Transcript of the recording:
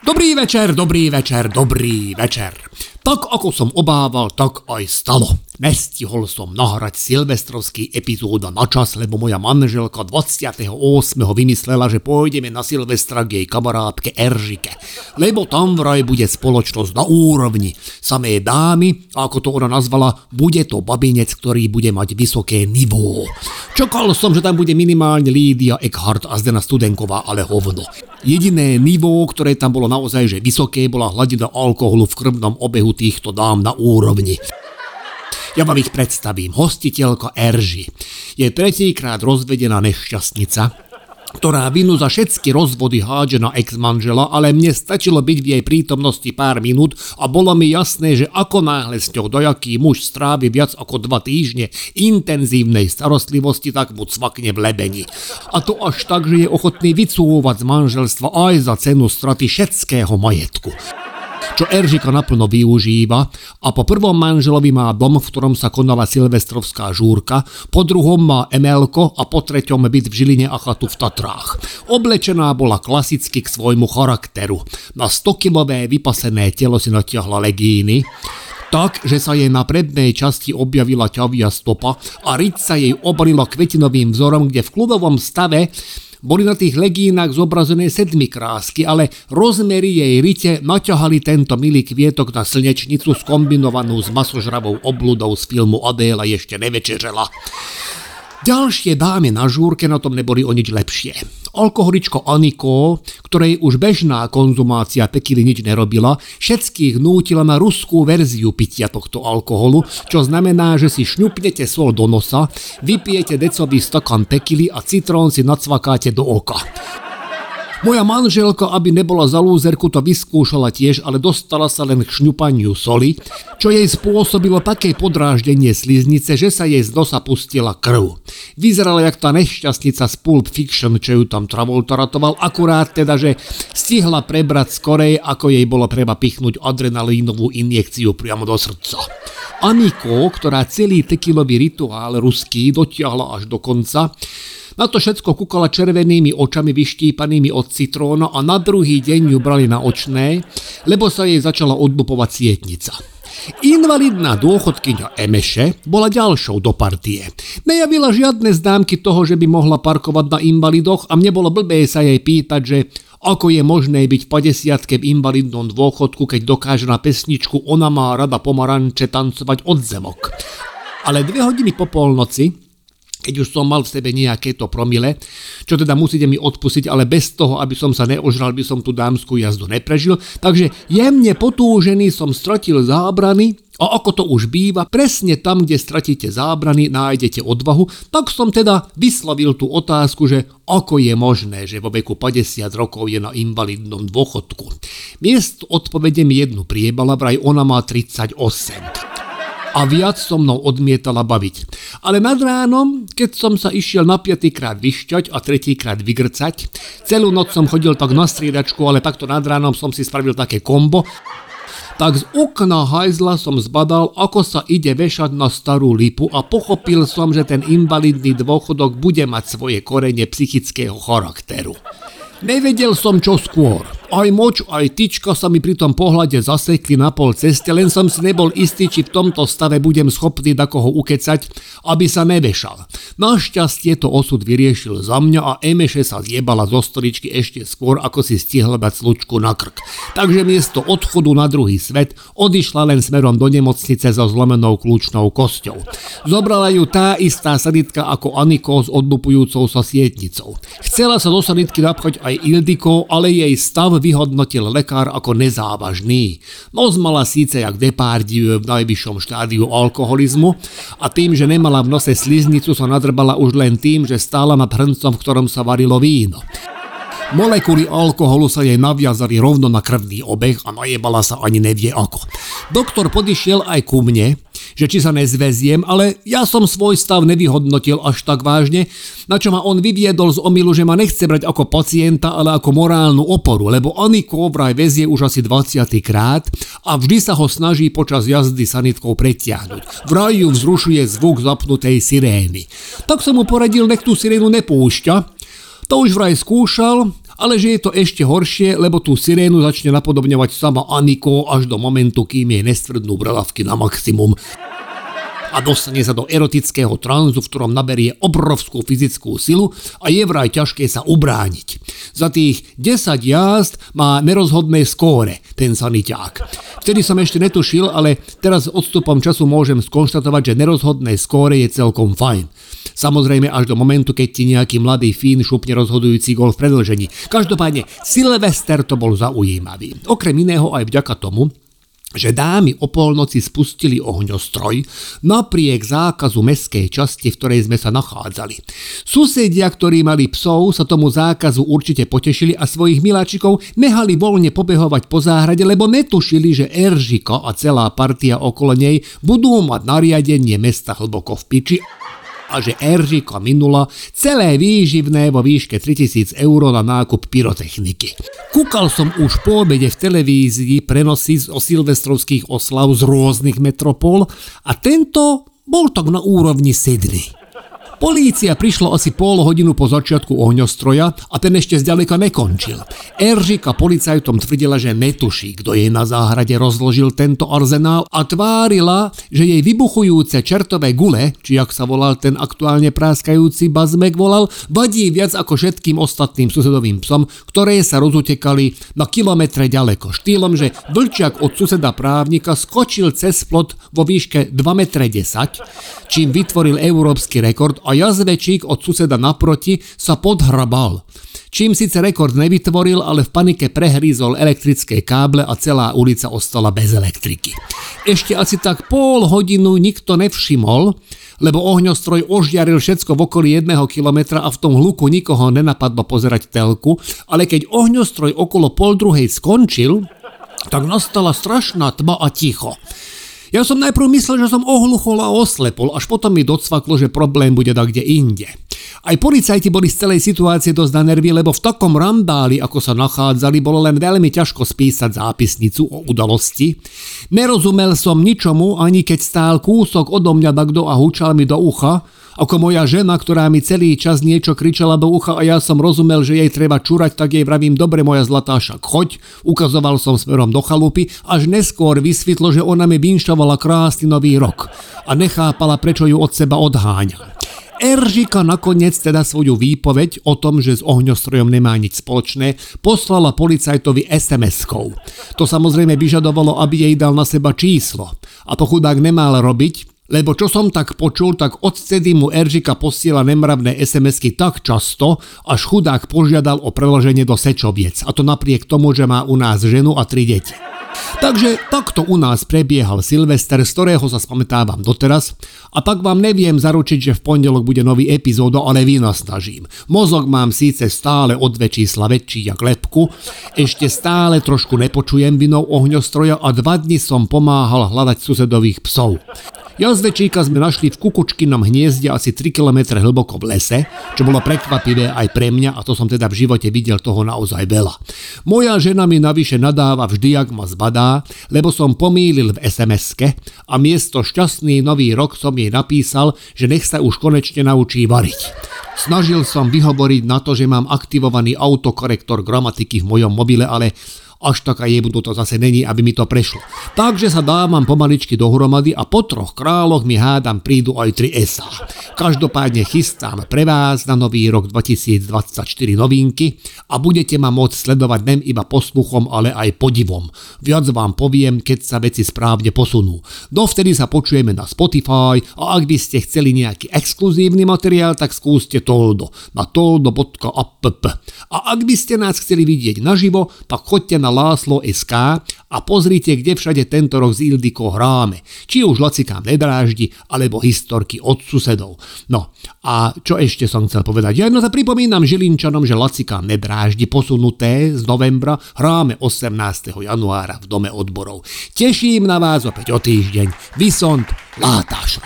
Dobrý večer, dobrý večer, dobrý večer. Tak ako som obával, tak aj stalo. Nestihol som nahrať silvestrovský epizóda na čas, lebo moja manželka 28. vymyslela, že pôjdeme na Silvestra k jej kamarátke Eržike. Lebo tam vraj bude spoločnosť na úrovni. Samé dámy, ako to ona nazvala, bude to babinec, ktorý bude mať vysoké nivó. Čakal som, že tam bude minimálne Lídia Eckhart a Zdena Studenková, ale hovno. Jediné nivó, ktoré tam bolo naozaj že vysoké, bola hladina alkoholu v krvnom obehu týchto dám na úrovni. Ja vám ich predstavím. Hostiteľka Erži. Je tretíkrát rozvedená nešťastnica, ktorá vinu za všetky rozvody hádže na ex-manžela, ale mne stačilo byť v jej prítomnosti pár minút a bolo mi jasné, že ako náhle s ňou dojaký muž strávi viac ako dva týždne intenzívnej starostlivosti, tak mu cvakne v lebeni. A to až tak, že je ochotný vycúvať z manželstva aj za cenu straty všetkého majetku čo Eržika naplno využíva a po prvom manželovi má dom, v ktorom sa konala silvestrovská žúrka, po druhom má Emelko a po treťom byt v Žiline a chatu v Tatrách. Oblečená bola klasicky k svojmu charakteru. Na 100-kilové vypasené telo si natiahla legíny, tak, že sa jej na prednej časti objavila ťavia stopa a riť sa jej obalila kvetinovým vzorom, kde v kľudovom stave boli na tých legínach zobrazené sedmi krásky, ale rozmery jej rite naťahali tento milý kvietok na slnečnicu skombinovanú s masožravou obludou z filmu Adéla ešte nevečeřela. Ďalšie dámy na žúrke na tom neboli o nič lepšie. Alkoholičko Aniko, ktorej už bežná konzumácia tekily nič nerobila, všetkých nútila na ruskú verziu pitia tohto alkoholu, čo znamená, že si šňupnete sol do nosa, vypijete decový stakan tekily a citrón si nacvakáte do oka. Moja manželka, aby nebola za lúzerku, to vyskúšala tiež, ale dostala sa len k šňupaniu soli, čo jej spôsobilo také podráždenie sliznice, že sa jej z nosa pustila krv. Vyzerala jak tá nešťastnica z Pulp Fiction, čo ju tam Travolta ratoval, akurát teda, že stihla prebrať skorej, ako jej bolo treba pichnúť adrenalínovú injekciu priamo do srdca. Aniko, ktorá celý tekilový rituál ruský dotiahla až do konca, na to všetko kúkala červenými očami vyštípanými od citróna a na druhý deň ju brali na očné, lebo sa jej začala odlupovať sietnica. Invalidná dôchodkyňa Emeše bola ďalšou do partie. Nejavila žiadne známky toho, že by mohla parkovať na invalidoch a mne bolo blbé sa jej pýtať, že ako je možné byť v 50 v invalidnom dôchodku, keď dokáže na pesničku Ona má rada pomaranče tancovať od zemok. Ale dve hodiny po polnoci keď už som mal v sebe nejaké to promile, čo teda musíte mi odpustiť, ale bez toho, aby som sa neožral, by som tú dámskú jazdu neprežil. Takže jemne potúžený som stratil zábrany a ako to už býva, presne tam, kde stratíte zábrany, nájdete odvahu, tak som teda vyslovil tú otázku, že ako je možné, že vo veku 50 rokov je na invalidnom dôchodku. Miest odpovede mi jednu priebala, vraj ona má 38 a viac so mnou odmietala baviť. Ale nad ránom, keď som sa išiel na piatýkrát vyšťať a tretíkrát vygrcať, celú noc som chodil tak na striedačku, ale takto nad ránom som si spravil také kombo, tak z okna hajzla som zbadal, ako sa ide vešať na starú lipu a pochopil som, že ten invalidný dôchodok bude mať svoje korene psychického charakteru. Nevedel som čo skôr. Aj moč, aj tyčka sa mi pri tom pohľade zasekli na pol ceste, len som si nebol istý, či v tomto stave budem schopný da koho ukecať, aby sa nevešal. Našťastie to osud vyriešil za mňa a Emeše sa zjebala zo stoličky ešte skôr, ako si stihla dať slučku na krk. Takže miesto odchodu na druhý svet odišla len smerom do nemocnice so zlomenou kľúčnou kosťou. Zobrala ju tá istá saditka ako Aniko s odlupujúcou sa sietnicou. Chcela sa do sanitky napchať aj Ildiko, ale jej stav vyhodnotil lekár ako nezávažný. Nos mala síce jak Depardieu v najvyššom štádiu alkoholizmu a tým, že nemala v nose sliznicu, sa nadr zadrbala už len tým, že stála nad hrncom, v ktorom sa varilo víno. Molekuly alkoholu sa jej naviazali rovno na krvný obeh a najebala sa ani nevie ako. Doktor podišiel aj ku mne, že či sa nezveziem, ale ja som svoj stav nevyhodnotil až tak vážne, na čo ma on vyviedol z omilu, že ma nechce brať ako pacienta, ale ako morálnu oporu, lebo Aniko vraj vezie už asi 20 krát a vždy sa ho snaží počas jazdy sanitkou pretiahnuť. Vraj ju vzrušuje zvuk zapnutej sirény. Tak som mu poradil, nech tú sirénu nepúšťa, to už vraj skúšal ale že je to ešte horšie, lebo tú sirénu začne napodobňovať sama Aniko až do momentu, kým jej nestvrdnú brelavky na maximum a dostane sa do erotického tranzu, v ktorom naberie obrovskú fyzickú silu a je vraj ťažké sa ubrániť. Za tých 10 jazd má nerozhodné skóre ten saniťák. Vtedy som ešte netušil, ale teraz odstupom času môžem skonštatovať, že nerozhodné skóre je celkom fajn. Samozrejme až do momentu, keď ti nejaký mladý Fín šupne rozhodujúci gol v predlžení. Každopádne, Silvester to bol zaujímavý. Okrem iného aj vďaka tomu, že dámy o polnoci spustili ohňostroj napriek zákazu meskej časti, v ktorej sme sa nachádzali. Susedia, ktorí mali psov, sa tomu zákazu určite potešili a svojich miláčikov nehali voľne pobehovať po záhrade, lebo netušili, že Eržika a celá partia okolo nej budú mať nariadenie mesta hlboko v piči a že Eržika minula celé výživné vo výške 3000 eur na nákup pyrotechniky. Kúkal som už po obede v televízii prenosy o silvestrovských oslav z rôznych metropol a tento bol tak na úrovni Sydney. Polícia prišla asi pol hodinu po začiatku ohňostroja a ten ešte zďaleka nekončil. Eržika policajtom tvrdila, že netuší, kto jej na záhrade rozložil tento arzenál a tvárila, že jej vybuchujúce čertové gule, či ak sa volal ten aktuálne práskajúci bazmek volal, vadí viac ako všetkým ostatným susedovým psom, ktoré sa rozutekali na kilometre ďaleko. Štýlom, že vlčiak od suseda právnika skočil cez plot vo výške 2,10 m, čím vytvoril európsky rekord a jazvečík od suseda naproti sa podhrabal. Čím síce rekord nevytvoril, ale v panike prehrízol elektrické káble a celá ulica ostala bez elektriky. Ešte asi tak pol hodinu nikto nevšimol, lebo ohňostroj ožiaril všetko v okolí jedného kilometra a v tom hluku nikoho nenapadlo pozerať telku, ale keď ohňostroj okolo pol druhej skončil, tak nastala strašná tma a ticho. Ja som najprv myslel, že som ohluchol a oslepol, až potom mi docvaklo, že problém bude da kde inde. Aj policajti boli z celej situácie dosť na nervy, lebo v takom randáli, ako sa nachádzali, bolo len veľmi ťažko spísať zápisnicu o udalosti. Nerozumel som ničomu, ani keď stál kúsok odo mňa takto a hučal mi do ucha, ako moja žena, ktorá mi celý čas niečo kričala do ucha a ja som rozumel, že jej treba čurať, tak jej vravím, dobre moja zlatá však choď, ukazoval som smerom do chalupy, až neskôr vysvetlo, že ona mi vinšovala krásny nový rok a nechápala, prečo ju od seba odháňa. Eržika nakoniec teda svoju výpoveď o tom, že s ohňostrojom nemá nič spoločné, poslala policajtovi SMS-kou. To samozrejme vyžadovalo, aby jej dal na seba číslo. A to chudák nemal robiť, lebo čo som tak počul, tak odtedy mu Eržika posiela nemravné SMS-ky tak často, až chudák požiadal o preloženie do Sečoviec. A to napriek tomu, že má u nás ženu a tri deti. Takže takto u nás prebiehal Silvester, z ktorého sa spamätávam doteraz a pak vám neviem zaručiť, že v pondelok bude nový epizódo, ale snažím. Mozog mám síce stále o dve čísla väčší jak lepku, ešte stále trošku nepočujem vinou ohňostroja a dva dni som pomáhal hľadať susedových psov. Jazdečíka sme našli v kukučkinom hniezde asi 3 km hlboko v lese, čo bolo prekvapivé aj pre mňa a to som teda v živote videl toho naozaj veľa. Moja žena mi navyše nadáva vždy, ak ma zbadá, lebo som pomýlil v SMS-ke a miesto šťastný nový rok som jej napísal, že nech sa už konečne naučí variť. Snažil som vyhovoriť na to, že mám aktivovaný autokorektor gramatiky v mojom mobile, ale až taká jebnú to zase není, aby mi to prešlo. Takže sa dávam pomaličky dohromady a po troch králoch mi hádam prídu aj tri SA. Každopádne chystám pre vás na nový rok 2024 novinky a budete ma môcť sledovať nem iba posluchom, ale aj podivom. Viac vám poviem, keď sa veci správne posunú. Dovtedy sa počujeme na Spotify a ak by ste chceli nejaký exkluzívny materiál, tak skúste Toldo na toldo.app. A ak by ste nás chceli vidieť naživo, tak choďte na Láslo.sk a pozrite, kde všade tento rok z Ildiko hráme. Či už lacikám nedráždi, alebo historky od susedov. No a čo ešte som chcel povedať? Ja jedno sa pripomínam Žilinčanom, že lacikám nedráždi posunuté z novembra hráme 18. januára v Dome odborov. Teším na vás opäť o týždeň. Vysont Látaš.